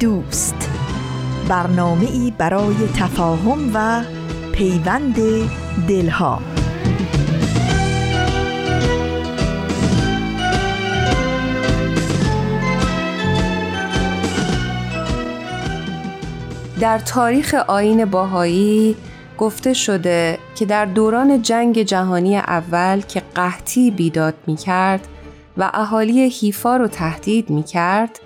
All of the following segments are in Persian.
دوست. برنامه ای برای تفاهم و پیوند دلها. در تاریخ آین باهایی گفته شده که در دوران جنگ جهانی اول که قحطی بیداد می کرد و اهالی حیفا رو تهدید می کرد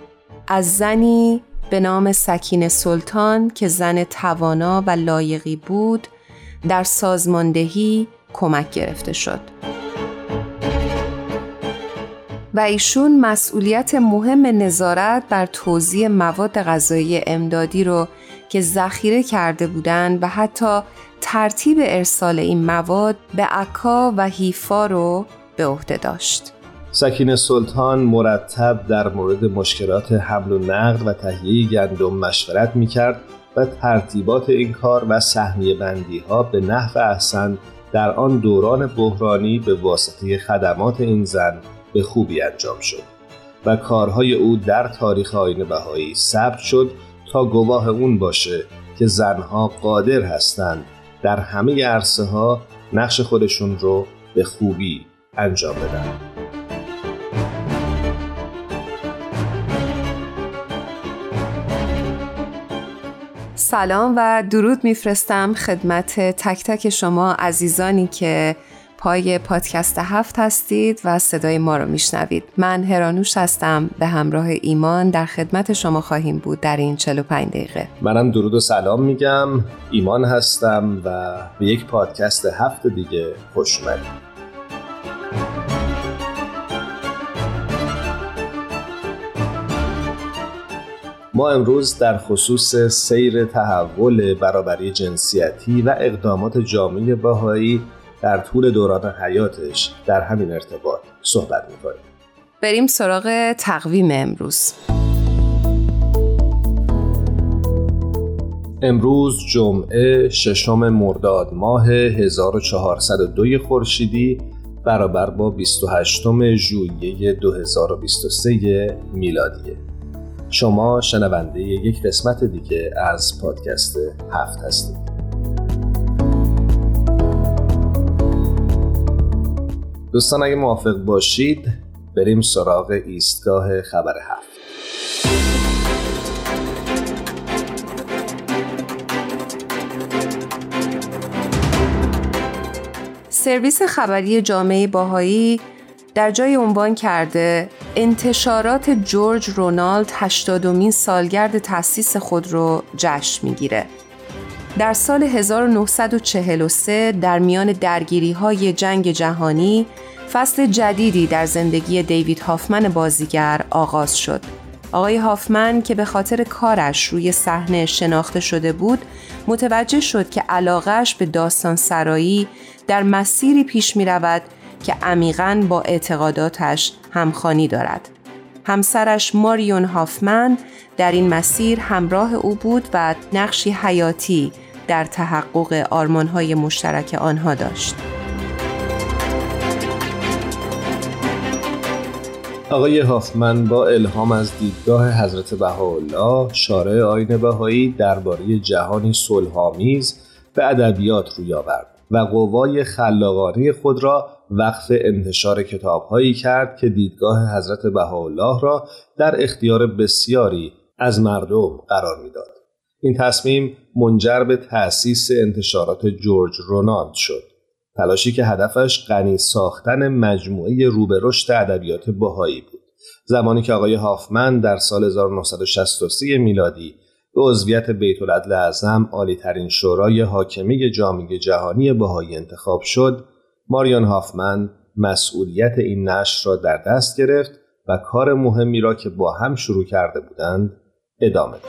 از زنی به نام سکین سلطان که زن توانا و لایقی بود در سازماندهی کمک گرفته شد. و ایشون مسئولیت مهم نظارت بر توزیع مواد غذایی امدادی رو که ذخیره کرده بودند و حتی ترتیب ارسال این مواد به عکا و حیفا رو به عهده داشت. سکین سلطان مرتب در مورد مشکلات حمل و نقل و تهیه گندم مشورت می کرد و ترتیبات این کار و سهمیه بندی ها به نحو احسن در آن دوران بحرانی به واسطه خدمات این زن به خوبی انجام شد و کارهای او در تاریخ آین بهایی ثبت شد تا گواه اون باشه که زنها قادر هستند در همه عرصه ها نقش خودشون رو به خوبی انجام بدن. سلام و درود میفرستم خدمت تک تک شما عزیزانی که پای پادکست هفت هستید و صدای ما رو میشنوید. من هرانوش هستم به همراه ایمان در خدمت شما خواهیم بود در این 45 دقیقه. منم درود و سلام میگم. ایمان هستم و به یک پادکست هفت دیگه خوش اومدید. ما امروز در خصوص سیر تحول برابری جنسیتی و اقدامات جامعه باهایی در طول دوران حیاتش در همین ارتباط صحبت می‌کنیم. بریم سراغ تقویم امروز. امروز جمعه ششم مرداد ماه 1402 خورشیدی برابر با 28 ژوئیه 2023 میلادیه شما شنونده یک قسمت دیگه از پادکست هفت هستید. دوستان اگه موافق باشید بریم سراغ ایستگاه خبر هفت. سرویس خبری جامعه باهایی در جای عنوان کرده انتشارات جورج رونالد 80 سالگرد تأسیس خود رو جشن می‌گیره. در سال 1943 در میان درگیری های جنگ جهانی فصل جدیدی در زندگی دیوید هافمن بازیگر آغاز شد. آقای هافمن که به خاطر کارش روی صحنه شناخته شده بود متوجه شد که علاقش به داستان سرایی در مسیری پیش می رود که عمیقا با اعتقاداتش همخانی دارد. همسرش ماریون هافمن در این مسیر همراه او بود و نقشی حیاتی در تحقق آرمانهای مشترک آنها داشت. آقای هافمن با الهام از دیدگاه حضرت بهاءالله شارع آین بهایی درباره جهانی صلحآمیز به ادبیات روی آورد و قوای خلاقانه خود را وقف انتشار کتابهایی کرد که دیدگاه حضرت بهاءالله را در اختیار بسیاری از مردم قرار می‌داد. این تصمیم منجر به تأسیس انتشارات جورج رونالد شد. تلاشی که هدفش غنی ساختن مجموعه روبه رشد ادبیات بهایی بود. زمانی که آقای هافمن در سال 1963 میلادی به عضویت بیت العدل اعظم عالی ترین شورای حاکمی جامعه جهانی بهایی انتخاب شد، ماریان هافمن مسئولیت این نشر را در دست گرفت و کار مهمی را که با هم شروع کرده بودند ادامه داد.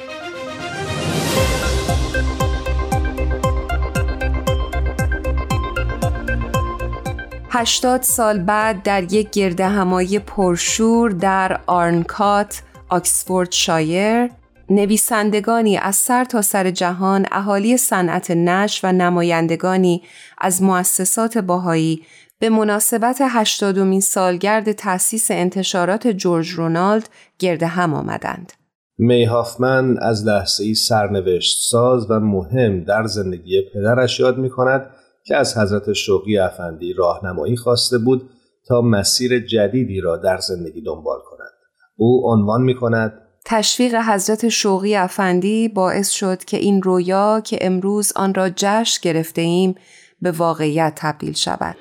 هشتاد سال بعد در یک گرده همایی پرشور در آرنکات، آکسفورد شایر، نویسندگانی از سر تا سر جهان اهالی صنعت نش و نمایندگانی از مؤسسات باهایی به مناسبت هشتادمین سالگرد تأسیس انتشارات جورج رونالد گرده هم آمدند. می هافمن از لحظه ای سرنوشت ساز و مهم در زندگی پدرش یاد می کند که از حضرت شوقی افندی راهنمایی خواسته بود تا مسیر جدیدی را در زندگی دنبال کند. او عنوان می کند تشویق حضرت شوقی افندی باعث شد که این رویا که امروز آن را جشن گرفته ایم به واقعیت تبدیل شود.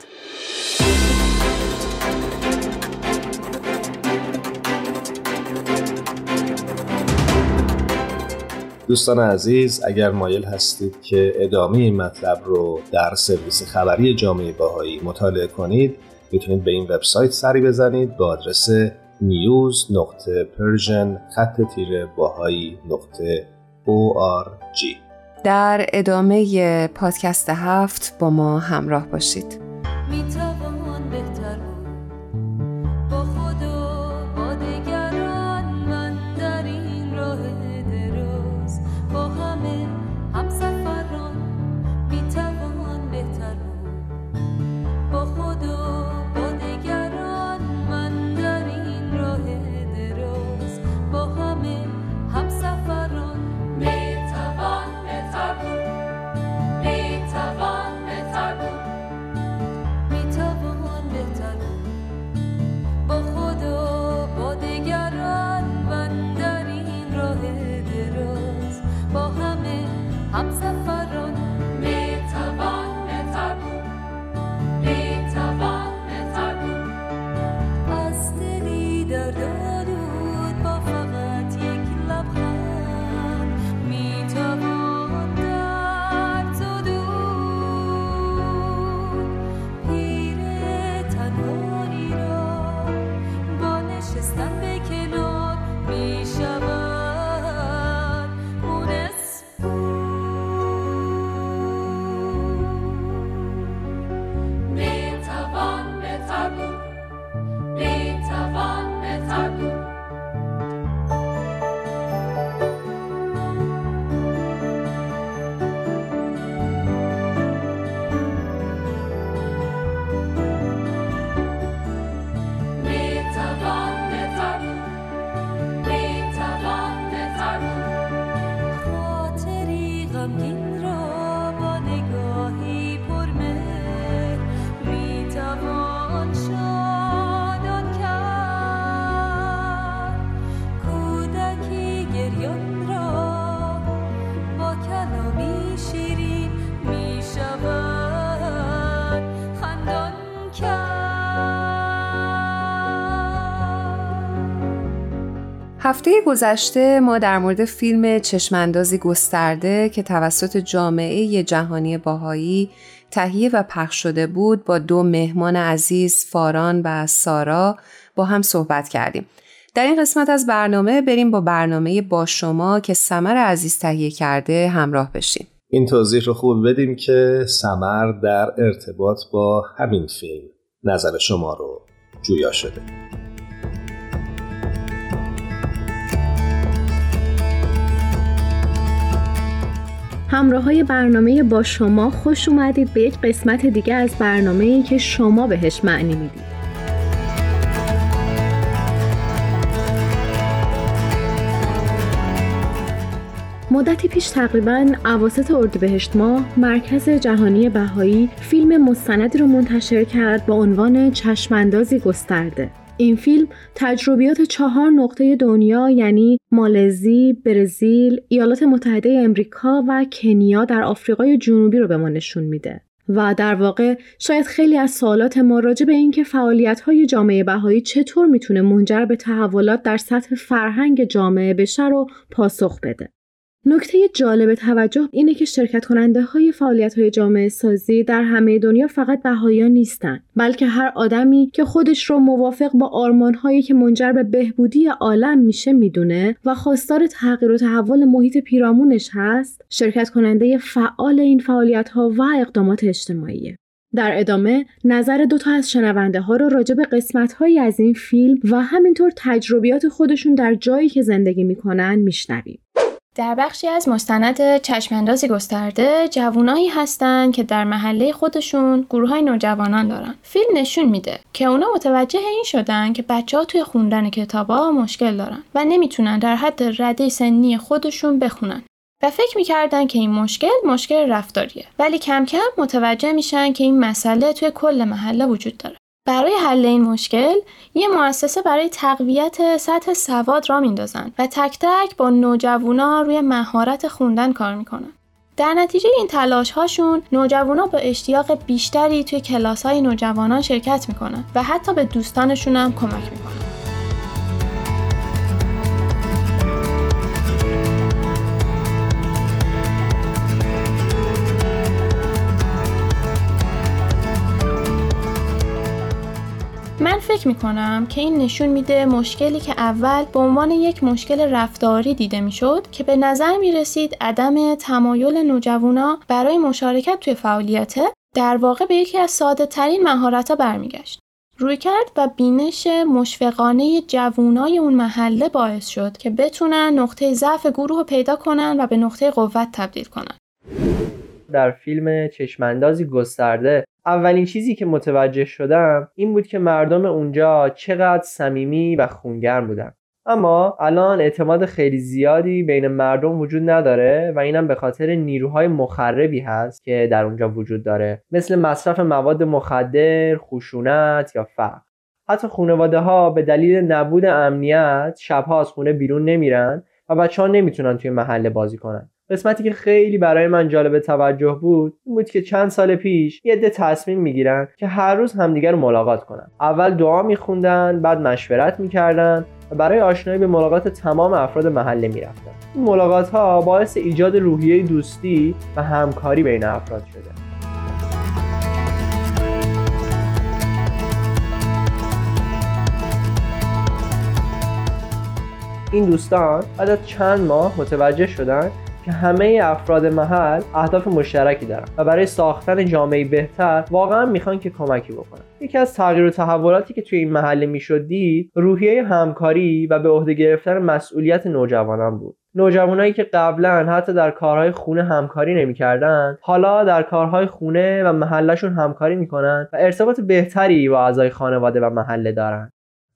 دوستان عزیز اگر مایل هستید که ادامه این مطلب رو در سرویس خبری جامعه باهایی مطالعه کنید می‌تونید به این وبسایت سری بزنید با آدرس نیوز نقطه پرژن خط تیره باهایی نقطه ORG در ادامه پادکست هفت با ما همراه باشید. هفته گذشته ما در مورد فیلم چشماندازی گسترده که توسط جامعه جهانی باهایی تهیه و پخش شده بود با دو مهمان عزیز فاران و سارا با هم صحبت کردیم. در این قسمت از برنامه بریم با برنامه با شما که سمر عزیز تهیه کرده همراه بشیم. این توضیح رو خوب بدیم که سمر در ارتباط با همین فیلم نظر شما رو جویا شده. همراه های برنامه با شما خوش اومدید به یک قسمت دیگه از برنامه ای که شما بهش معنی می‌دید. مدتی پیش تقریبا عواسط اردیبهشت ماه مرکز جهانی بهایی فیلم مستندی رو منتشر کرد با عنوان چشماندازی گسترده این فیلم تجربیات چهار نقطه دنیا یعنی مالزی، برزیل، ایالات متحده امریکا و کنیا در آفریقای جنوبی رو به ما نشون میده. و در واقع شاید خیلی از سوالات ما راجع به اینکه فعالیت های جامعه بهایی چطور می‌تونه منجر به تحولات در سطح فرهنگ جامعه بشه رو پاسخ بده. نکته جالب توجه اینه که شرکت کننده های فعالیت های جامعه سازی در همه دنیا فقط بهاییان نیستند بلکه هر آدمی که خودش رو موافق با آرمان هایی که منجر به بهبودی عالم میشه می‌دونه و خواستار تغییر و تحول محیط پیرامونش هست شرکت کننده فعال این فعالیت ها و اقدامات اجتماعیه در ادامه نظر دو تا از شنونده ها رو راجع به قسمت هایی از این فیلم و همینطور تجربیات خودشون در جایی که زندگی می‌کنن میشنویم. در بخشی از مستند چشماندازی گسترده جوانایی هستند که در محله خودشون گروه های نوجوانان دارن. فیلم نشون میده که اونا متوجه این شدن که بچه ها توی خوندن کتابا مشکل دارن و نمی‌تونن در حد رده سنی خودشون بخونن و فکر می‌کردن که این مشکل مشکل رفتاریه. ولی کم کم متوجه میشن که این مسئله توی کل محله وجود داره. برای حل این مشکل یه مؤسسه برای تقویت سطح سواد را میندازن و تک تک با نوجوانا روی مهارت خوندن کار می‌کنن. در نتیجه این تلاش هاشون نوجوانا با اشتیاق بیشتری توی کلاس های نوجوانان شرکت می‌کنن و حتی به دوستانشون هم کمک می‌کنن. فکر می کنم که این نشون میده مشکلی که اول به عنوان یک مشکل رفتاری دیده می‌شد که به نظر می رسید عدم تمایل نوجوانا برای مشارکت توی فعالیت در واقع به یکی از ساده ترین مهارت ها برمیگشت. روی کرد و بینش مشفقانه جوونای اون محله باعث شد که بتونن نقطه ضعف گروه رو پیدا کنن و به نقطه قوت تبدیل کنن. در فیلم چشماندازی گسترده اولین چیزی که متوجه شدم این بود که مردم اونجا چقدر صمیمی و خونگرم بودن. اما الان اعتماد خیلی زیادی بین مردم وجود نداره و اینم به خاطر نیروهای مخربی هست که در اونجا وجود داره. مثل مصرف مواد مخدر، خشونت یا فقر. حتی خانواده ها به دلیل نبود امنیت شبها از خونه بیرون نمیرن و بچه ها نمی‌تونن توی محله بازی کنن. قسمتی که خیلی برای من جالب توجه بود این بود که چند سال پیش یه عده تصمیم می‌گیرن که هر روز همدیگر رو ملاقات کنن. اول دعا میخوندن بعد مشورت می‌کردن و برای آشنایی به ملاقات تمام افراد محله می‌رفتن. این ملاقات ها باعث ایجاد روحیه دوستی و همکاری بین افراد شده. این دوستان بعد از چند ماه متوجه شدن که همه افراد محل اهداف مشترکی دارن و برای ساختن جامعه بهتر واقعا می‌خوان که کمکی بکنن. یکی از تغییر و تحولاتی که توی این محله می‌شد دید روحیه همکاری و به عهده گرفتن مسئولیت نوجوانان بود. نوجوانایی که قبلا حتی در کارهای خونه همکاری نمی‌کردن حالا در کارهای خونه و محلشون همکاری می‌کنن و ارتباط بهتری با اعضای خانواده و محله دارن.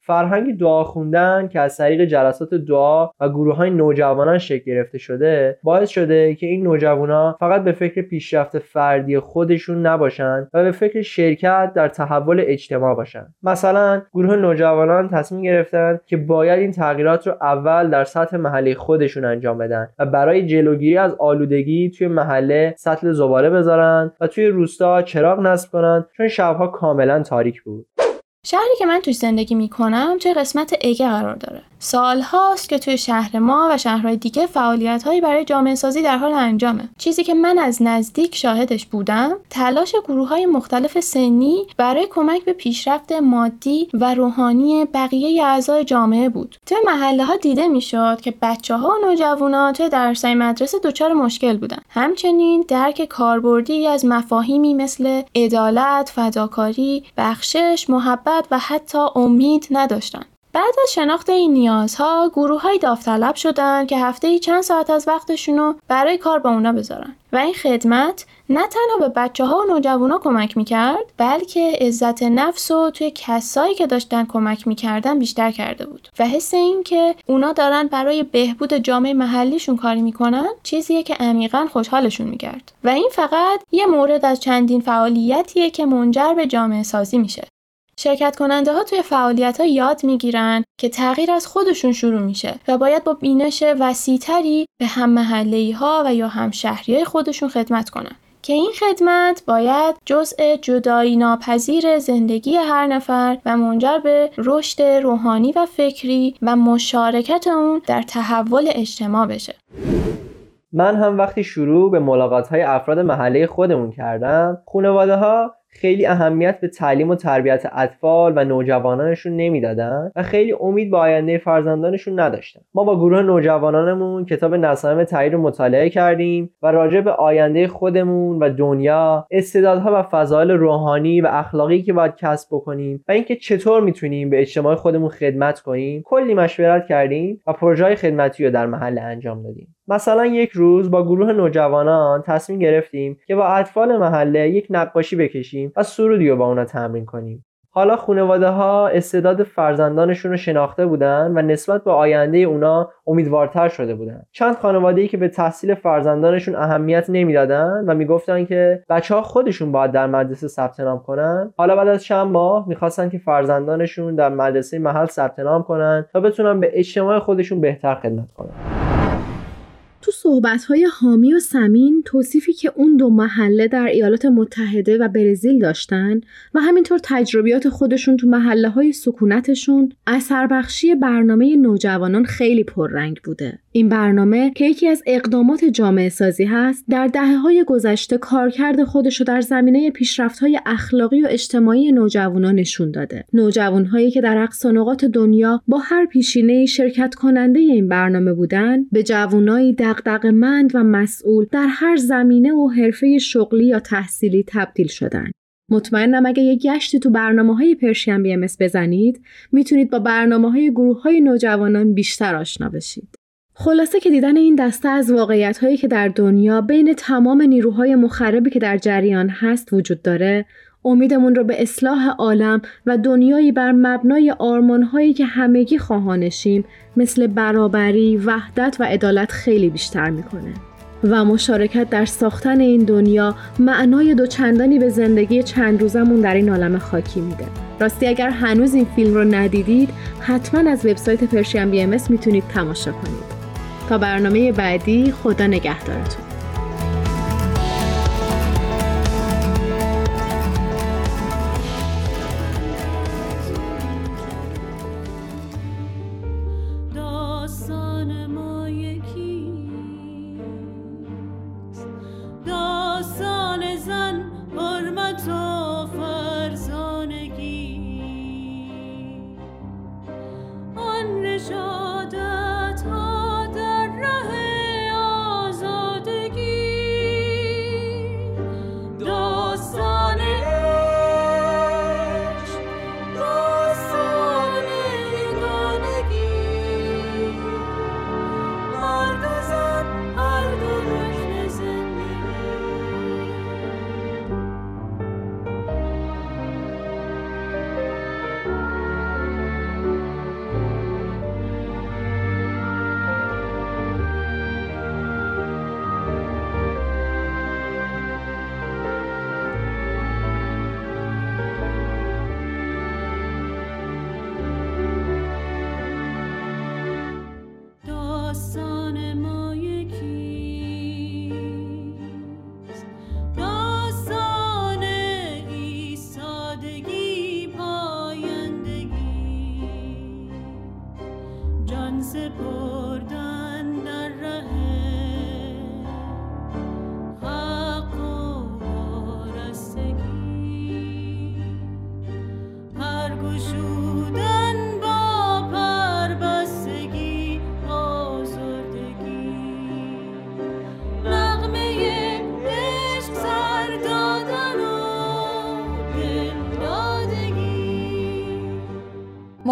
فرهنگ دعا خوندن که از طریق جلسات دعا و گروه های نوجوانان شکل گرفته شده باعث شده که این نوجوانا فقط به فکر پیشرفت فردی خودشون نباشن و به فکر شرکت در تحول اجتماع باشن. مثلا گروه نوجوانان تصمیم گرفتن که باید این تغییرات رو اول در سطح محله خودشون انجام بدن و برای جلوگیری از آلودگی توی محله سطل زباله بذارن و توی روستا چراغ نصب کنن چون شبها کاملا تاریک بود. شهری که من توی زندگی می‌کنم توی قسمت اگه قرار داره. سال هاست که توی شهر ما و شهرهای دیگه فعالیت هایی برای جامعه سازی در حال انجامه. چیزی که من از نزدیک شاهدش بودم تلاش گروه های مختلف سنی برای کمک به پیشرفت مادی و روحانی بقیه اعضای جامعه بود. توی محله ها دیده می‌شد که بچه ها و نوجوانا توی درسای مدرسه دچار مشکل بودن. همچنین درک کاربردی از مفاهیمی مثل عدالت فداکاری بخشش محبت و حتی امید نداشتند. بعد از شناخت این نیازها گروه های داوطلب شدن که هفته ای چند ساعت از وقتشون رو برای کار با اونا بذارن. و این خدمت نه تنها به بچه ها و نوجوانا کمک می‌کرد بلکه عزت نفس و توی کسایی که داشتن کمک می‌کردن بیشتر کرده بود. و حس این که اونا دارن برای بهبود جامعه محلیشون کاری می‌کنن چیزیه که عمیقا خوشحالشون می‌کرد. و این فقط یه مورد از چندین فعالیتیه که منجر به جامعه سازی میشه. شرکت کننده ها توی فعالیت ها یاد می‌گیرن که تغییر از خودشون شروع میشه و باید با بینش وسیعتری به هم محلی ها و یا هم های خودشون خدمت کنن. که این خدمت باید جزء جدایی ناپذیر زندگی هر نفر و منجر به رشد روحانی و فکری و مشارکت اون در تحول اجتماع بشه. من هم وقتی شروع به ملاقات های افراد محله خودمون کردم خانواده ها خیلی اهمیت به تعلیم و تربیت اطفال و نوجوانانشون نمی‌دادن و خیلی امید به آینده فرزندانشون نداشتن. ما با گروه نوجوانانمون کتاب نسائم تایید رو مطالعه کردیم و راجع به آینده خودمون و دنیا استعدادها و فضایل روحانی و اخلاقی که باید کسب بکنیم و اینکه چطور می‌تونیم به اجتماع خودمون خدمت کنیم کلی مشورت کردیم و پروژه خدمتی رو در محل انجام دادیم. مثلا یک روز با گروه نوجوانان تصمیم گرفتیم که با اطفال محله یک نقاشی بکشیم و سرودی رو با اونا تمرین کنیم. حالا خانواده ها استعداد فرزندانشون رو شناخته بودن و نسبت به آینده اونا امیدوارتر شده بودن. چند خانواده ای که به تحصیل فرزندانشون اهمیت نمی‌دادن و می‌گفتن که بچه ها خودشون باید در مدرسه ثبت نام کنن. حالا بعد از چند ماه می‌خواستن که فرزندانشون در مدرسه محل ثبت نام کنن تا بتونن به اجتماع خودشون بهتر خدمت کنن. تو صحبت‌های حامی و سمین توصیفی که اون دو محله در ایالات متحده و برزیل داشتن و همینطور تجربیات خودشون تو محله های سکونتشون اثر بخشی برنامه نوجوانان خیلی پررنگ بوده. این برنامه که یکی از اقدامات جامعه سازی هست در دهه های گذشته کارکرد خودش رو در زمینه پیشرفت های اخلاقی و اجتماعی نوجوانان نشون داده. نوجوانهایی که در اقصانقات دنیا با هر پیشینه شرکت کننده این برنامه بودن به جوانایی دغدغه‌مند و مسئول در هر زمینه و حرفه شغلی یا تحصیلی تبدیل شدن. مطمئنم اگه یه گشتی تو برنامه های پرشین بی ام بزنید می‌تونید با برنامه های گروه های نوجوانان بیشتر آشنا بشید. خلاصه که دیدن این دسته از واقعیت هایی که در دنیا بین تمام نیروهای مخربی که در جریان هست وجود داره امیدمون رو به اصلاح عالم و دنیایی بر مبنای آرمانهایی که همگی خواهانشیم مثل برابری، وحدت و عدالت خیلی بیشتر می‌کنه. و مشارکت در ساختن این دنیا معنای دوچندانی به زندگی چند روزمون در این عالم خاکی میده. راستی اگر هنوز این فیلم رو ندیدید حتما از وبسایت پرشین بی ام می‌تونید تماشا کنید. تا برنامه بعدی خدا نگهدارتون. and more.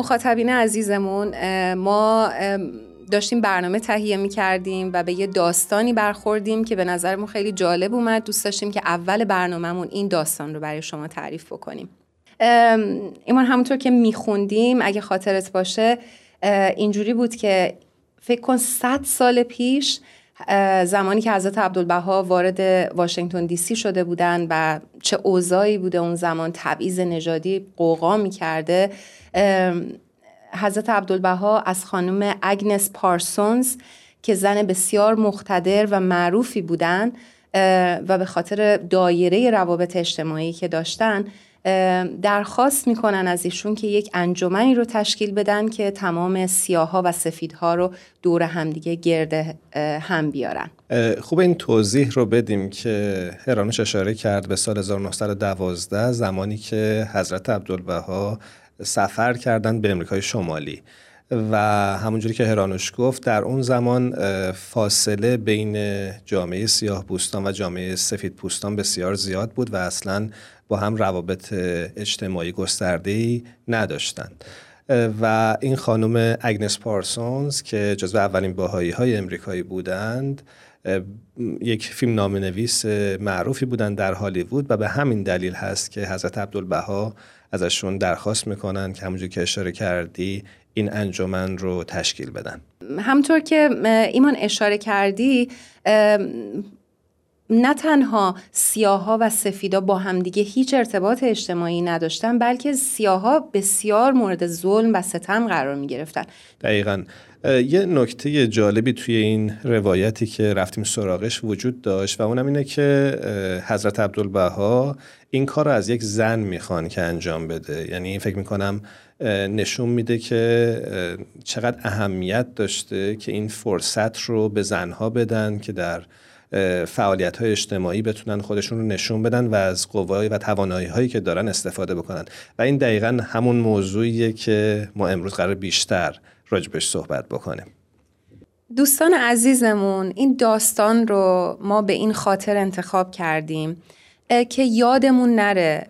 مخاطبین عزیزمون ما داشتیم برنامه تهیه می کردیم و به یه داستانی برخوردیم که به نظرمون خیلی جالب اومد. دوست داشتیم که اول برنامهمون این داستان رو برای شما تعریف بکنیم. ایمان همونطور که میخوندیم اگه خاطرت باشه اینجوری بود که فکر کن صد سال پیش زمانی که حضرت عبدالبها وارد واشنگتن دی سی شده بودن و چه اوضاعی بوده اون زمان تبعیض نژادی قوقا می‌کرده حضرت عبدالبها از خانم اگنس پارسونز که زن بسیار مقتدر و معروفی بودن و به خاطر دایره روابط اجتماعی که داشتن درخواست می‌کنن از ایشون که یک انجمنی رو تشکیل بدن که تمام سیاها و سفیدها رو دور همدیگه گرد هم بیارن. خوب این توضیح رو بدیم که هرانوش اشاره کرد به سال 1912 زمانی که حضرت عبدالبها سفر کردن به امریکای شمالی. و همونجوری که هرانوش گفت در اون زمان فاصله بین جامعه سیاه پوستان و جامعه سفید پوستان بسیار زیاد بود و اصلا با هم روابط اجتماعی گسترده نداشتند. و این خانم اگنس پارسونز که جزو اولین باهایی های امریکایی بودند یک فیلم نام نویس معروفی بودند در هالیوود و به همین دلیل هست که حضرت عبدالبها ازشون درخواست می‌کنن که همونجور که اشاره کردی این انجمن رو تشکیل بدن. همطور که ایمان اشاره کردی نه تنها سیاها و سفیدا با همدیگه هیچ ارتباط اجتماعی نداشتن بلکه سیاها بسیار مورد ظلم و ستم قرار می گرفتن دقیقا یه نکته جالبی توی این روایتی که رفتیم سراغش وجود داشت و اونم اینه که حضرت عبدالبها این کار رو از یک زن می‌خوان که انجام بده. یعنی فکر می‌کنم نشون میده که چقدر اهمیت داشته که این فرصت رو به زنها بدن که در فعالیت های اجتماعی بتونن خودشون رو نشون بدن و از قوای و توانایی هایی که دارن استفاده بکنن. و این دقیقا همون موضوعیه که ما امروز قرار بیشتر راجبش صحبت بکنیم. دوستان عزیزمون این داستان رو ما به این خاطر انتخاب کردیم که یادمون نره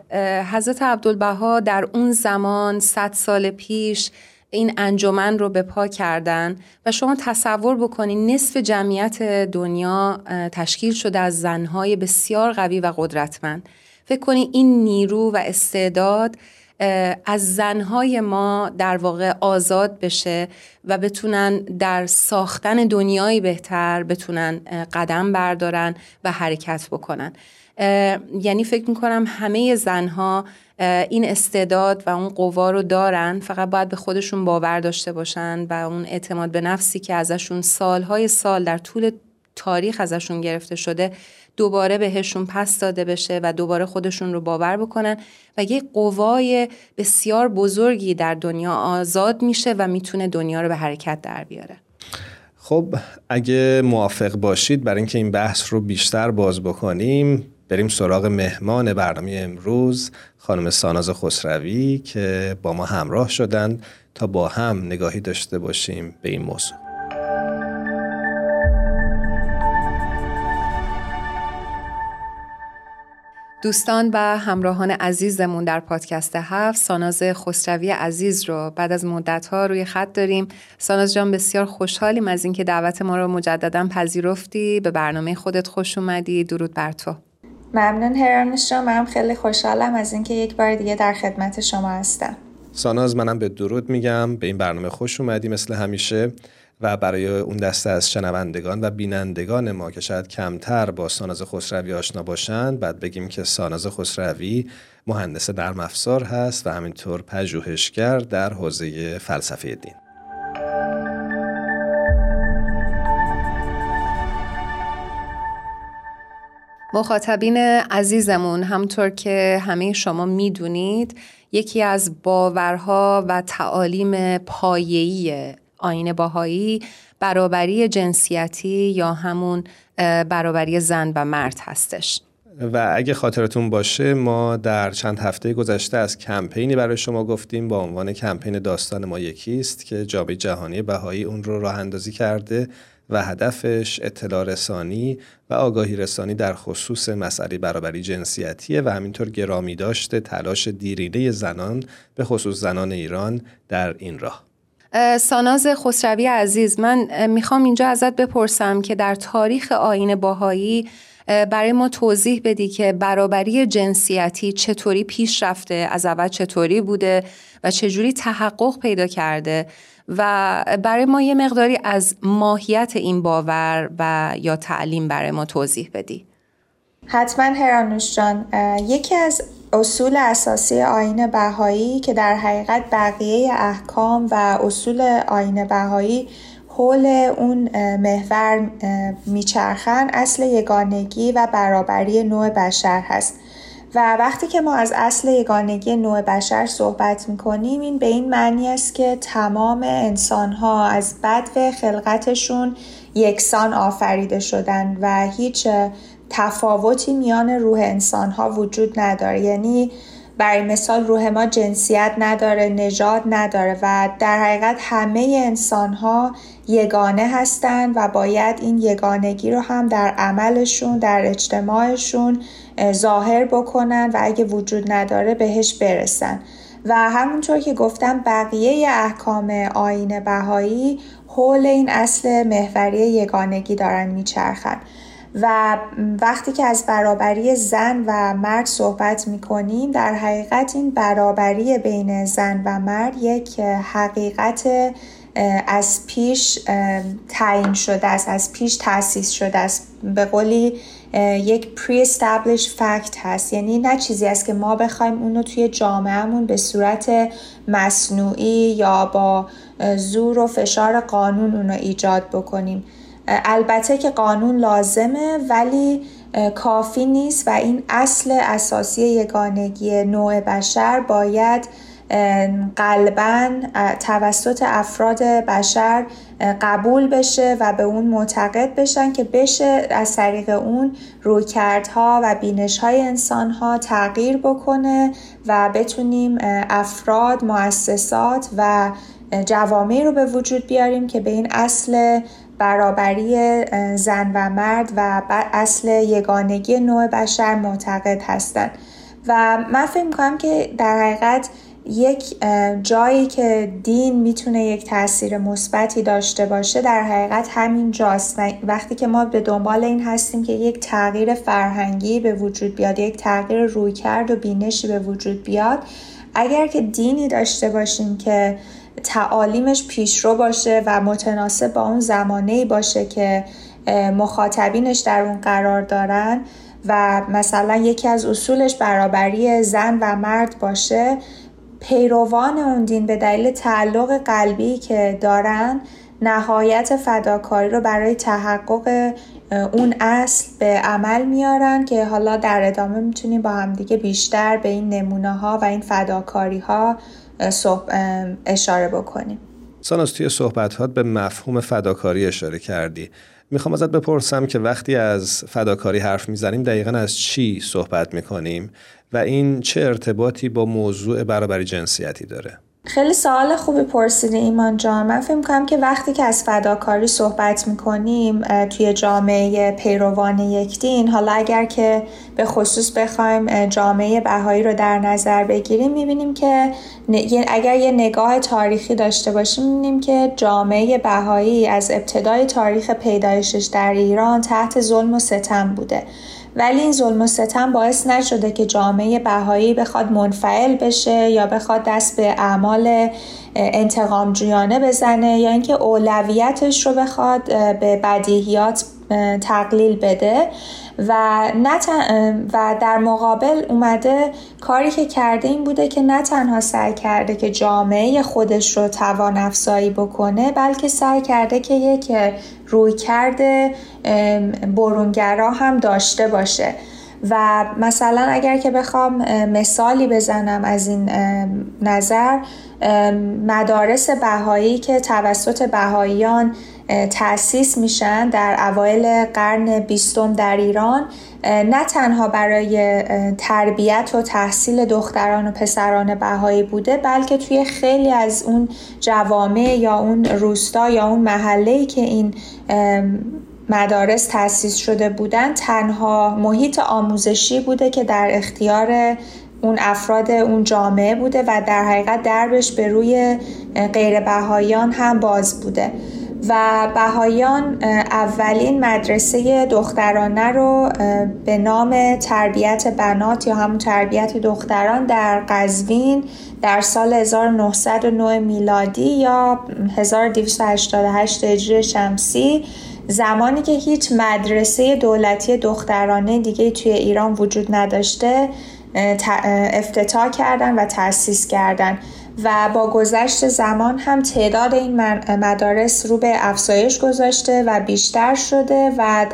حضرت عبدالبها در اون زمان صد سال پیش این انجمن رو به پا کردن و شما تصور بکنید نصف جمعیت دنیا تشکیل شده از زنهای بسیار قوی و قدرتمند. فکر کنید این نیرو و استعداد از زنهای ما در واقع آزاد بشه و بتونن در ساختن دنیایی بهتر بتونن قدم بردارن و حرکت بکنن. یعنی فکر می‌کنم همه زنها این استعداد و اون قوا رو دارن. فقط باید به خودشون باور داشته باشن و اون اعتماد به نفسی که ازشون سالهای سال در طول تاریخ ازشون گرفته شده دوباره بهشون پس داده بشه و دوباره خودشون رو باور بکنن و یک قوای بسیار بزرگی در دنیا آزاد میشه و می‌تونه دنیا رو به حرکت در بیاره. خب اگه موافق باشید برای اینکه این بحث رو بیشتر باز بکنیم بریم سراغ مهمان برنامه امروز خانم ساناز خسروی که با ما همراه شدن تا با هم نگاهی داشته باشیم به این موضوع. دوستان و همراهان عزیزمون در پادکست هفت ساناز خسروی عزیز رو بعد از مدت ها روی خط داریم. ساناز جان بسیار خوشحالیم از اینکه دعوت ما رو مجددا پذیرفتی. به برنامه خودت خوش اومدی. درود بر تو. ممنون هرانش جان منم خیلی خوشحالم از اینکه یک بار دیگه در خدمت شما هستم. ساناز منم به درود میگم. به این برنامه خوش اومدی مثل همیشه و برای اون دسته از شنوندگان و بینندگان ما که شاید کمتر با ساناز خسروی آشنا باشند بعد بگیم که ساناز خسروی مهندس نرم افزار هست و همینطور پژوهشگر در حوزه فلسفه دین. مخاطبین عزیزمون همطور که همه شما می‌دونید یکی از باورها و تعالیم پایه‌ای آین باهایی برابری جنسیتی یا همون برابری زن و مرد هستش. و اگه خاطرتون باشه ما در چند هفته گذشته از کمپینی برای شما گفتیم با عنوان کمپین داستان ما یکیست که جامعه جهانی بهایی اون رو راه اندازی کرده. و هدفش اطلاع رسانی و آگاهی رسانی در خصوص مسئله برابری جنسیتیه و همینطور گرامی داشته تلاش دیرینه زنان به خصوص زنان ایران در این راه. ساناز خسروی عزیز من می‌خوام اینجا ازت بپرسم که در تاریخ آین باهایی برای ما توضیح بدی که برابری جنسیتی چطوری پیش رفته از اول چطوری بوده و چجوری تحقق پیدا کرده و برای ما یه مقداری از ماهیت این باور و یا تعلیم برای ما توضیح بدی. حتما هرانوش جان یکی از اصول اساسی آین بهایی که در حقیقت بقیه احکام و اصول آین بهایی حول اون محور میچرخن اصل یگانگی و برابری نوع بشر هست. و وقتی که ما از اصل یگانگی نوع بشر صحبت می‌کنیم این به این معنی است که تمام انسان ها از بدو خلقتشون یکسان آفریده شدن و هیچ تفاوتی میان روح انسان ها وجود نداره. یعنی برای مثال روح ما جنسیت نداره نژاد نداره و در حقیقت همه انسان ها یگانه هستند و باید این یگانگی رو هم در عملشون در اجتماعشون ظاهر بکنن و اگه وجود نداره بهش برسن. و همونطور که گفتم بقیه احکام آین بهایی حول این اصل محوری یگانگی دارن میچرخن. و وقتی که از برابری زن و مرد صحبت می کنیم در حقیقت این برابری بین زن و مرد یک حقیقت از پیش تعیین شده است از پیش تاسیس شده است. به قولی یک pre-established fact هست. یعنی نه چیزی است که ما بخوایم اونو توی جامعهمون به صورت مصنوعی یا با زور و فشار قانون اونو ایجاد بکنیم. البته که قانون لازمه ولی کافی نیست و این اصل اساسی یگانگی نوع بشر باید قلبا توسط افراد بشر قبول بشه و به اون معتقد بشن که بشه از طریق اون رویکردها و بینشهای انسانها تغییر بکنه و بتونیم افراد، مؤسسات و جوامعی رو به وجود بیاریم که به این اصل برابری زن و مرد و اصل یگانگی نوع بشر معتقد هستند و من فکر می‌کنم که در حقیقت یک جایی که دین می‌تونه یک تاثیر مثبتی داشته باشه در حقیقت همین جاست. وقتی که ما به دنبال این هستیم که یک تغییر فرهنگی به وجود بیاد یک تغییر رویکرد و بینشی به وجود بیاد اگر که دینی داشته باشیم که تعالیمش پیشرو باشه و متناسب با اون زمانه باشه که مخاطبینش در اون قرار دارن و مثلا یکی از اصولش برابری زن و مرد باشه پیروان اون دین به دلیل تعلق قلبی که دارن نهایت فداکاری رو برای تحقق اون اصل به عمل میارن که حالا در ادامه می‌تونیم با همدیگه بیشتر به این نمونه ها و این فداکاری ها اشاره بکنیم. ساناس توی صحبت به مفهوم فداکاری اشاره کردی. می‌خوام ازت بپرسم که وقتی از فداکاری حرف می‌زنیم دقیقا از چی صحبت می‌کنیم؟ و این چه ارتباطی با موضوع برابری جنسیتی داره؟ خیلی سوال خوبی پرسیده ایمان جان. من فکر کنم که وقتی که از فداکاری صحبت می‌کنیم توی جامعه پیروان یک دین حالا اگر که به خصوص بخوایم جامعه بهایی رو در نظر بگیریم می‌بینیم که اگر یه نگاه تاریخی داشته باشیم می‌بینیم که جامعه بهایی از ابتدای تاریخ پیدایشش در ایران تحت ظلم و ستم بوده. ولی این ظلم و ستم باعث نشده که جامعه بهایی بخواد منفعل بشه یا بخواد دست به اعمال انتقامجویانه بزنه یا اینکه اولویتش رو بخواد به بدیهیات تقلیل بده و, و در مقابل اومده کاری که کرده این بوده که نه تنها سعی کرده که جامعه خودش رو توان افزایی بکنه بلکه سعی کرده که یک روی کرده برونگرا هم داشته باشه. و مثلا اگر که بخوام مثالی بزنم از این نظر مدارس بهایی که توسط بهاییان تأسیس میشن در اوایل قرن بیستم در ایران. نه تنها برای تربیت و تحصیل دختران و پسران بهایی بوده بلکه توی خیلی از اون جوامع یا اون روستا یا اون محله که این مدارس تأسیس شده بودن تنها محیط آموزشی بوده که در اختیار اون افراد اون جامعه بوده و در حقیقت دربش به روی غیر بهاییان هم باز بوده. و بهایان اولین مدرسه دخترانه رو به نام تربیت بنات یا همون تربیت دختران در قزوین در سال 1909 میلادی یا 1288 هجری شمسی زمانی که هیچ مدرسه دولتی دخترانه دیگه توی ایران وجود نداشته افتتاح کردن و تأسیس کردن. و با گذشت زمان هم تعداد این مدارس رو به افزایش گذاشته و بیشتر شده و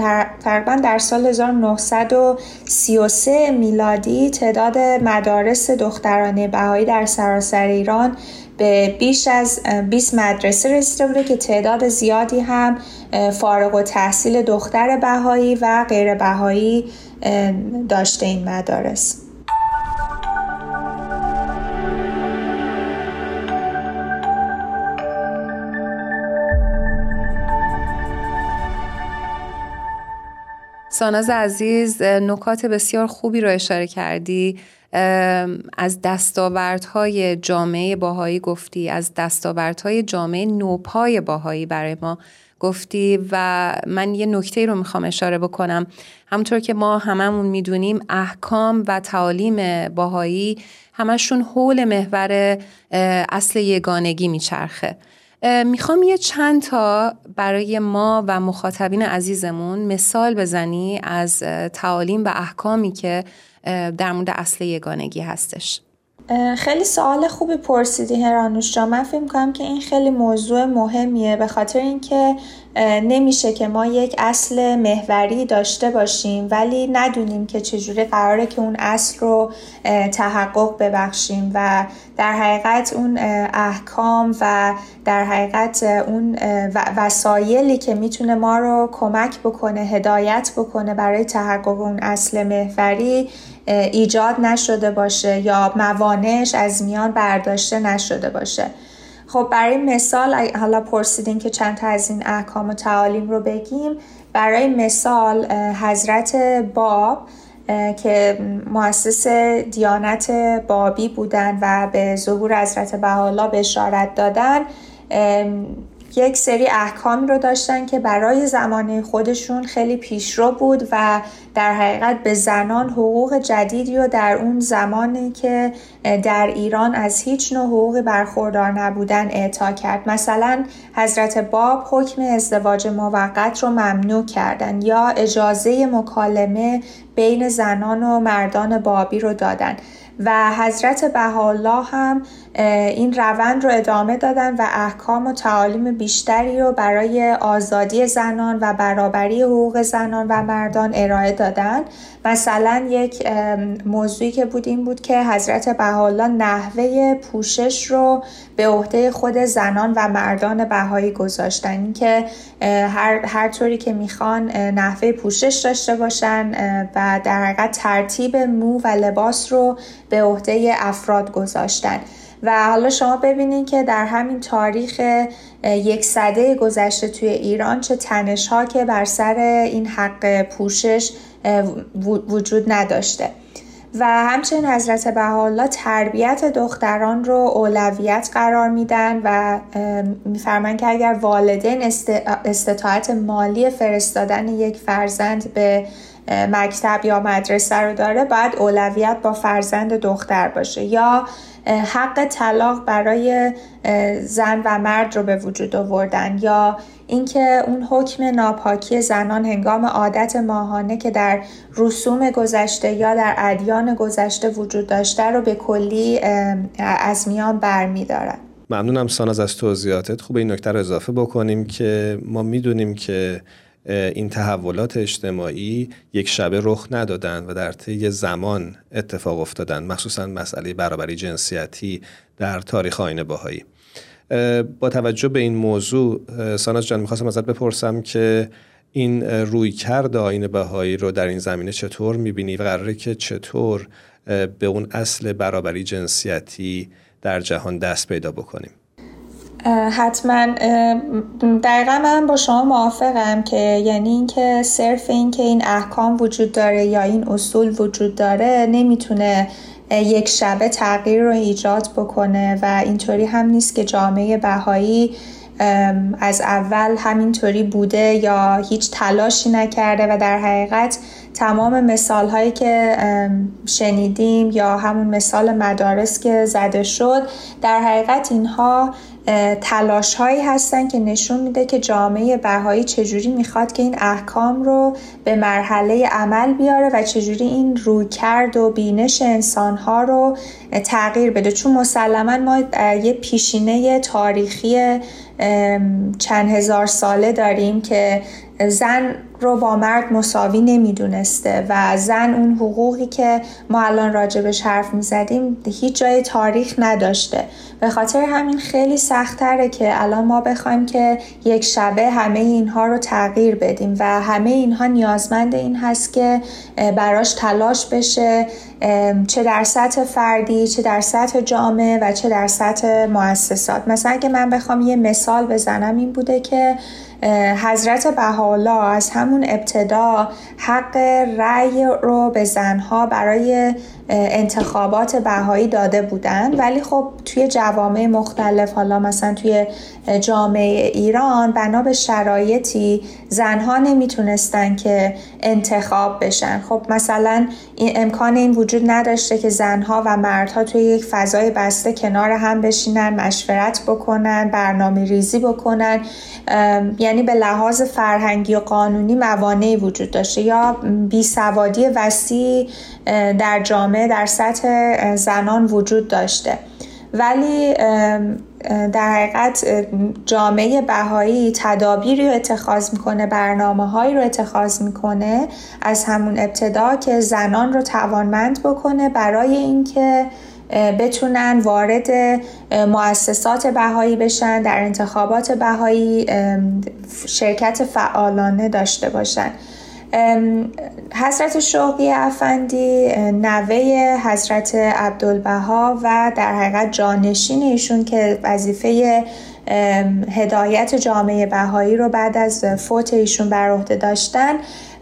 تقریبا در سال 1933 میلادی تعداد مدارس دخترانه بهایی در سراسر ایران به بیش از 20 مدرسه رسیده بوده که تعداد زیادی هم فارغ و تحصیل دختر بهایی و غیر بهایی داشته این مدارس. ساناز عزیز نکات بسیار خوبی رو اشاره کردی. از دستاوردهای جامعه باهایی گفتی از دستاوردهای جامعه نوپای باهایی برای ما گفتی و من یه نکته رو می‌خوام اشاره بکنم. همونطور که ما هممون می‌دونیم احکام و تعالیم باهایی همشون حول محور اصل یگانگی میچرخه. می‌خوام یه چند تا برای ما و مخاطبین عزیزمون مثال بزنی از تعالیم و احکامی که در مورد اصل یگانگی هستش. خیلی سوال خوبی پرسیدی هرانوش جا من فکر کنم که این خیلی موضوع مهمیه به خاطر اینکه نمیشه که ما یک اصل محوری داشته باشیم ولی ندونیم که چجوری قراره که اون اصل رو تحقق ببخشیم و در حقیقت اون احکام و در حقیقت اون وسایلی که می‌تونه ما رو کمک بکنه هدایت بکنه برای تحقق اون اصل محوری ایجاد نشده باشه یا موانعش از میان برداشته نشده باشه. خب برای مثال حالا پرسیدین که چند تا از این احکام و تعالیم رو بگیم برای مثال حضرت باب که مؤسس دیانت بابی بودن و به ظهور حضرت بهاءالله بشارت دادن یک سری احکامی رو داشتن که برای زمانه خودشون خیلی پیشرو بود و در حقیقت به زنان حقوق جدیدی رو در اون زمانی که در ایران از هیچ نوع حقوقی برخوردار نبودن اعطا کرد. مثلا حضرت باب حکم ازدواج موقت رو ممنوع کردن یا اجازه مکالمه بین زنان و مردان بابی رو دادن. و حضرت بهاءالله هم این روند رو ادامه دادن و احکام و تعالیم بیشتری رو برای آزادی زنان و برابری حقوق زنان و مردان ارائه دادن. مثلا یک موضوعی که بود این بود که حضرت بهاءالله نحوه پوشش رو به عهده خود زنان و مردان بهایی گذاشتن. که هر, هر طوری که می‌خوان نحوه پوشش داشته باشن و در حقیقت ترتیب مو و لباس رو به عهده افراد گذاشتن. و حالا شما ببینید که در همین تاریخ یک صده گذشته توی ایران چه تنش ها که بر سر این حق پوشش وجود نداشته. و همچنین حضرت بهاءالله تربیت دختران رو اولویت قرار میدن و میفرمان که اگر والدین استطاعت مالی فرستادن یک فرزند به مکتب یا مدرسه رو داره باید اولویت با فرزند دختر باشه. یا حق طلاق برای زن و مرد رو به وجود آوردن یا اینکه اون حکم ناپاکی زنان هنگام عادت ماهانه که در رسوم گذشته یا در ادیان گذشته وجود داشته رو به کلی از میان برمیدارن. ممنونم ساناز از توضیحاتت. خوب این نکته رو اضافه بکنیم که ما می‌دونیم که این تحولات اجتماعی یک شبه رخ ندادن و در طی زمان اتفاق افتادن مخصوصا مسئله برابری جنسیتی در تاریخ آین باهایی. با توجه به این موضوع ساناز جان می‌خواستم ازت بپرسم که این روی کرد آین بهایی رو در این زمینه چطور می‌بینی و قراره که چطور به اون اصل برابری جنسیتی در جهان دست پیدا بکنیم؟ حتما دقیقا من با شما موافقم که یعنی اینکه صرف اینکه این احکام وجود داره یا این اصول وجود داره نمی‌تونه یک شبه تغییر رو ایجاد بکنه و اینطوری هم نیست که جامعه بهایی از اول همینطوری بوده یا هیچ تلاشی نکرده و در حقیقت تمام مثال هایی که شنیدیم یا همون مثال مدارس که زده شد در حقیقت اینها تلاش هایی هستن که نشون میده که جامعه بهایی چجوری می‌خواد که این احکام رو به مرحله عمل بیاره و چجوری این روی کرد و بینش انسان ها رو تغییر بده. چون مسلما ما یه پیشینه تاریخی چند هزار ساله داریم که زن رو با مرد مساوی نمی‌دونسته و زن اون حقوقی که ما الان راجبش حرف می‌زدیم هیچ جای تاریخ نداشته. به خاطر همین خیلی سختره که الان ما بخوایم که یک شبه همه اینها رو تغییر بدیم و همه اینها نیازمند این هست که براش تلاش بشه چه در سطح فردی چه در سطح جامعه و چه در سطح مؤسسات. مثلا اگه من بخوام یه مثال بزنم این بوده که حضرت بهاءالله از همون ابتدا حق رأی رو به زنها برای انتخابات بهایی داده بودن ولی خب توی جوامع مختلف حالا مثلا توی جامعه ایران بنا به شرایطی زنها نمی‌تونستن که انتخاب بشن. خب مثلا این امکان این وجود نداشته که زنها و مردها توی یک فضای بسته کنار هم بشینن مشورت بکنن برنامه ریزی بکنن. یعنی به لحاظ فرهنگی و قانونی موانعی وجود داشته. یا بیسوادی وسیع در جامعه در سطح زنان وجود داشته. ولی در حقیقت جامعه بهایی تدابیری رو اتخاذ می‌کنه برنامه هایی رو اتخاذ می‌کنه از همون ابتدا که زنان رو توانمند بکنه برای اینکه بتونن وارد مؤسسات بهایی بشن در انتخابات بهایی شرکت فعالانه داشته باشن. حضرت شوقی افندی نوه حضرت عبدالبها و در حقیقت جانشین ایشون که وظیفه هدایت جامعه بهایی رو بعد از فوت ایشون بر عهده داشتن.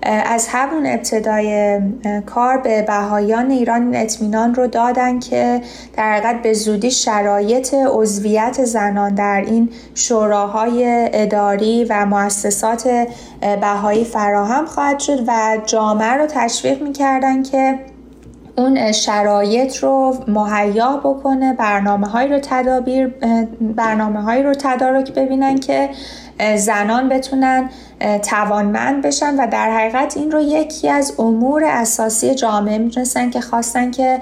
از همون ابتدای کار به بهایان ایران اطمینان رو دادن که در حقیقت به زودی شرایط عضویت زنان در این شوراهای اداری و مؤسسات بهایی فراهم خواهد شد و جامعه رو تشویق می‌کردن که اون شرایط رو مهیا بکنه برنامه های رو تدابیر برنامه های رو تدارک ببینن که زنان بتونن توانمند بشن و در حقیقت این رو یکی از امور اساسی جامعه می‌دونستن که خواستن که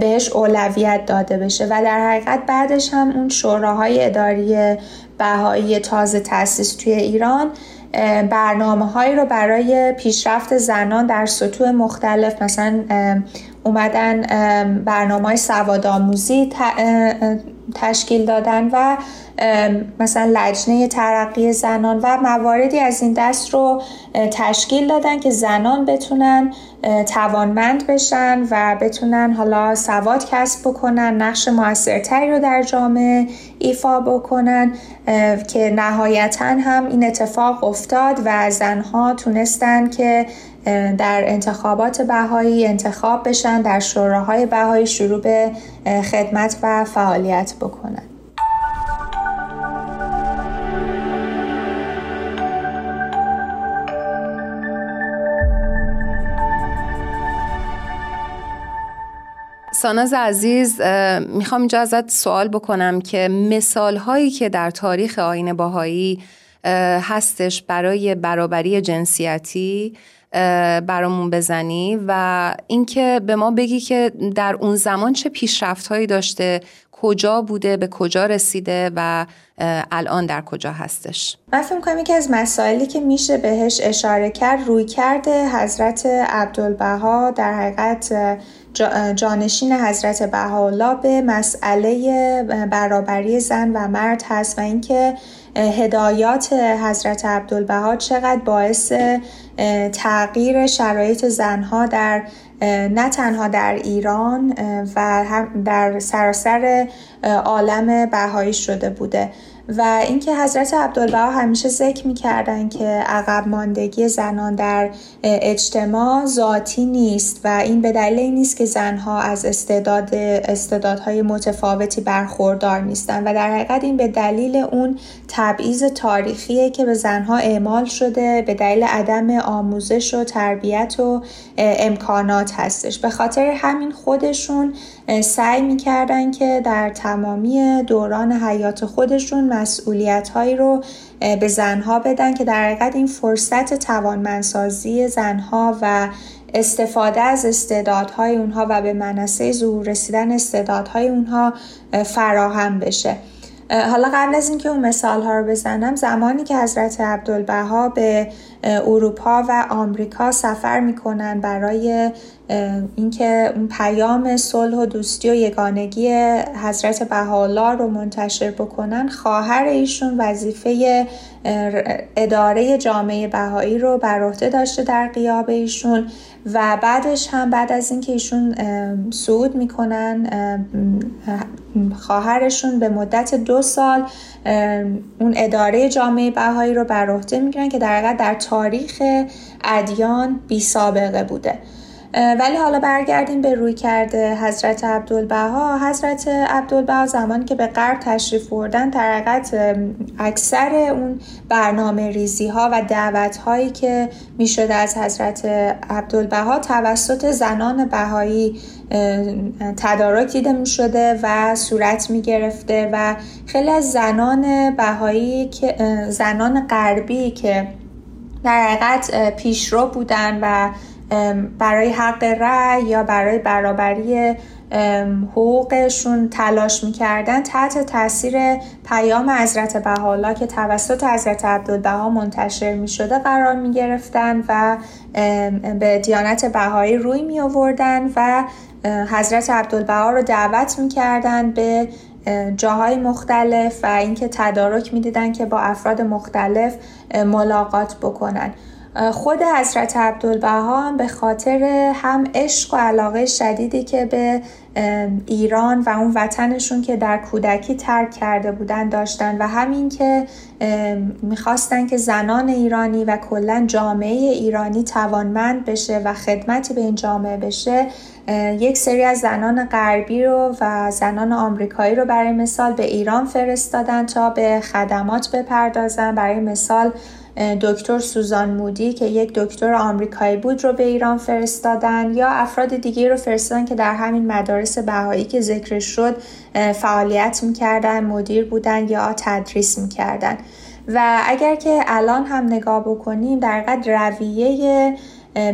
بهش اولویت داده بشه و در حقیقت بعدش هم اون شوراهای اداری بهایی تازه تاسیس توی ایران برنامه هایی رو برای پیشرفت زنان در سطوح مختلف مثلا اومدن برنامه های سواد آموزی تشکیل دادن و مثلا لجنه ترقی زنان و مواردی از این دست رو تشکیل دادن که زنان بتونن توانمند بشن و بتونن حالا سواد کسب بکنن نقش موثرتری رو در جامعه ایفا بکنن که نهایتا هم این اتفاق افتاد و زنها تونستن که در انتخابات بهایی انتخاب بشن در شوراهای بهایی شروع به خدمت و فعالیت بکنن. ساناز عزیز می‌خوام اینجا ازت سوال بکنم که مثال هایی که در تاریخ آین باهایی هستش برای برابری جنسیتی برامون بزنی و اینکه به ما بگی که در اون زمان چه پیشرفت هایی داشته کجا بوده به کجا رسیده و الان در کجا هستش. من فکر کنم یکی از مسائلی که میشه بهش اشاره کرد روی کرده حضرت عبدالبها در حقیقت جانشین حضرت بهاءالله به مسئله برابری زن و مرد هست و اینکه هدایات حضرت عبدالبها چقدر باعث تغییر شرایط زنها در نه تنها در ایران و در سراسر عالم بهایی شده بوده. و اینکه حضرت عبدالبها همیشه ذکر می‌کردن که عقب ماندگی زنان در اجتماع ذاتی نیست و این به دلیل این نیست که زنها از استعداد استعدادهای متفاوتی برخوردار نیستن و در حقیقت این به دلیل اون تبعیض تاریخیه که به زنها اعمال شده به دلیل عدم آموزش و تربیت و امکانات هستش. به خاطر همین خودشون سعی می‌کردن که در تمامی دوران حیات خودشون مسئولیت هایی رو به زنها بدن که در حقیقت این فرصت توانمندسازی زنها و استفاده از استعدادهای اونها و به منصه ظهور رسیدن استعدادهای اونها فراهم بشه. حالا قبل از اینکه اون مثال ها رو بزنم زمانی که حضرت عبدالبها به اروپا و آمریکا سفر می‌کنن برای اینکه اون پیام صلح و دوستی و یگانگی حضرت بهاءالله رو منتشر بکنن خواهر ایشون وظیفه اداره جامعه بهایی رو بر عهده داشته در قیاب ایشون و بعدش هم بعد از اینکه ایشون صعود می‌کنن خواهرشون به مدت دو سال اون اداره جامعه بهایی رو بر عهده می‌گیرن که در در تاریخ ادیان بی سابقه بوده. ولی حالا برگردیم به روی کرده حضرت عبدالبها. حضرت عبدالبها زمانی که به غرب تشریف بردن در اکثر اون برنامه ریزی ها و دعوت هایی که می‌شده از حضرت عبدالبها توسط زنان بهایی تدارک دیده می شده و صورت می گرفته و خیلی از زنان بهایی که زنان غربی که در حقیقت پیشرو بودن و برای حق رأی یا برای برابری حقوقشون تلاش می‌کردن تحت تاثیر پیام حضرت بهاءالله که توسط حضرت عبدالبها منتشر می‌شده قرار می‌گرفتن و به دیانت بهایی روی می آوردن و حضرت عبدالبها رو دعوت می‌کردن به جاهای مختلف و اینکه تدارک می‌دیدن که با افراد مختلف ملاقات بکنن. خود حضرت عبدالبها به خاطر هم عشق و علاقه شدیدی که به ایران و اون وطنشون که در کودکی ترک کرده بودن داشتن و همین که می‌خواستن که زنان ایرانی و کلا جامعه ایرانی توانمند بشه و خدمتی به این جامعه بشه یک سری از زنان غربی رو و زنان آمریکایی رو برای مثال به ایران فرستادن تا به خدمات بپردازن. برای مثال دکتر سوزان مودی که یک دکتر آمریکایی بود رو به ایران فرستادن یا افراد دیگه رو فرستادن که در همین مدارس بهایی که ذکر شد فعالیت می‌کردن مدیر بودن یا تدریس می‌کردن. و اگر که الان هم نگاه بکنیم در قد رویه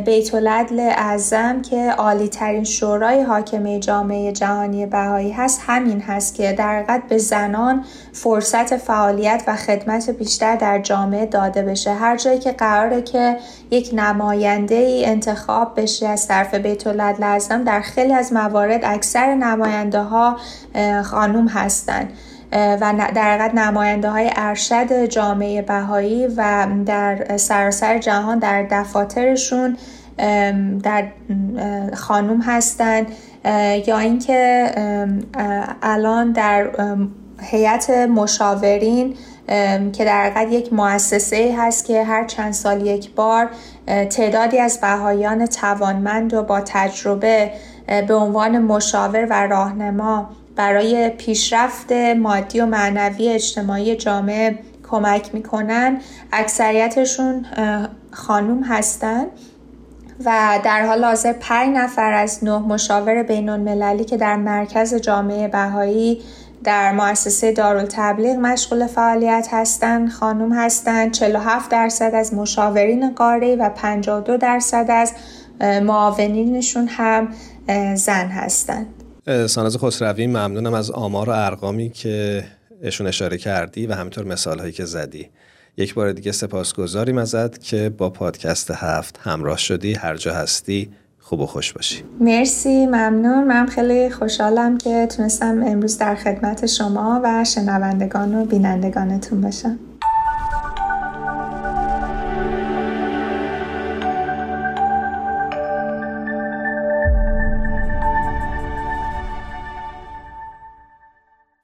بیت العدل اعظم که عالی ترین شورای حاکمه جامعه جهانی بهایی هست همین هست که در به زنان فرصت فعالیت و خدمت بیشتر در جامعه داده بشه. هر جایی که قراره که یک نماینده ای انتخاب بشه از طرف بیت العدل اعظم در خیلی از موارد اکثر نماینده ها خانوم هستند و در حقیقت نماینده های ارشد جامعه بهایی و در سراسر جهان در دفاترشون در خانوم هستند یا اینکه الان در هیئت مشاورین که در حقیقت یک مؤسسه هست که هر چند سال یک بار تعدادی از بهایان توانمند و با تجربه به عنوان مشاور و راهنما برای پیشرفت مادی و معنوی اجتماعی جامعه کمک می‌کنن. اکثریتشون خانوم هستن و در حال حاضر پنج نفر از نه مشاور بین المللی که در مرکز جامعه بهایی در مؤسسه دارالتبلیغ مشغول فعالیت هستند خانم هستند 47 درصد از مشاورین قاره و 52 درصد از معاونینشون هم زن هستند ساناز خسروی ممنونم از آمار و ارقامی که اشون اشاره کردی و همینطور مثال هایی که زدی. یک بار دیگه سپاسگزاریم ازت که با پادکست هفت همراه شدی. هر جا هستی خوب و خوش باشی. مرسی ممنون. من خیلی خوشحالم که تونستم امروز در خدمت شما و شنوندگان و بینندگانتون باشم.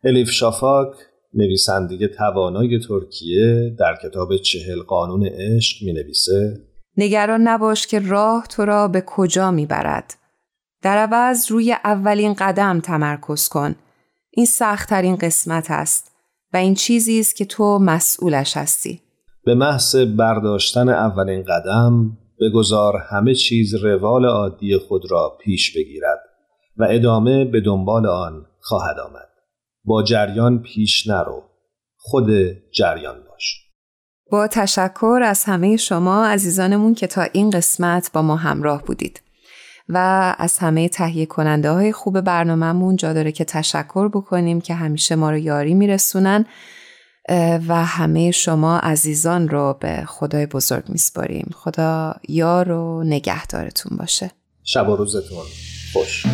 الیف شافاک نویسنده توانای ترکیه در کتاب چهل قانون عشق می نویسه نگران نباش که راه تو را به کجا می برد. در عوض روی اولین قدم تمرکز کن. این سختترین قسمت است و این چیزی است که تو مسئولش هستی. به محض برداشتن اولین قدم بگذار همه چیز روال عادی خود را پیش بگیرد و ادامه به دنبال آن خواهد آمد. با جریان پیش نرو. خود جریان باش. با تشکر از همه شما عزیزانمون که تا این قسمت با ما همراه بودید. و از همه تهیه کننده های خوب برنامهمون جا داره که تشکر بکنیم که همیشه ما رو یاری میرسونن و همه شما عزیزان رو به خدای بزرگ میسپاریم خدا یار و نگهدارتون باشه شب و روزتون خوش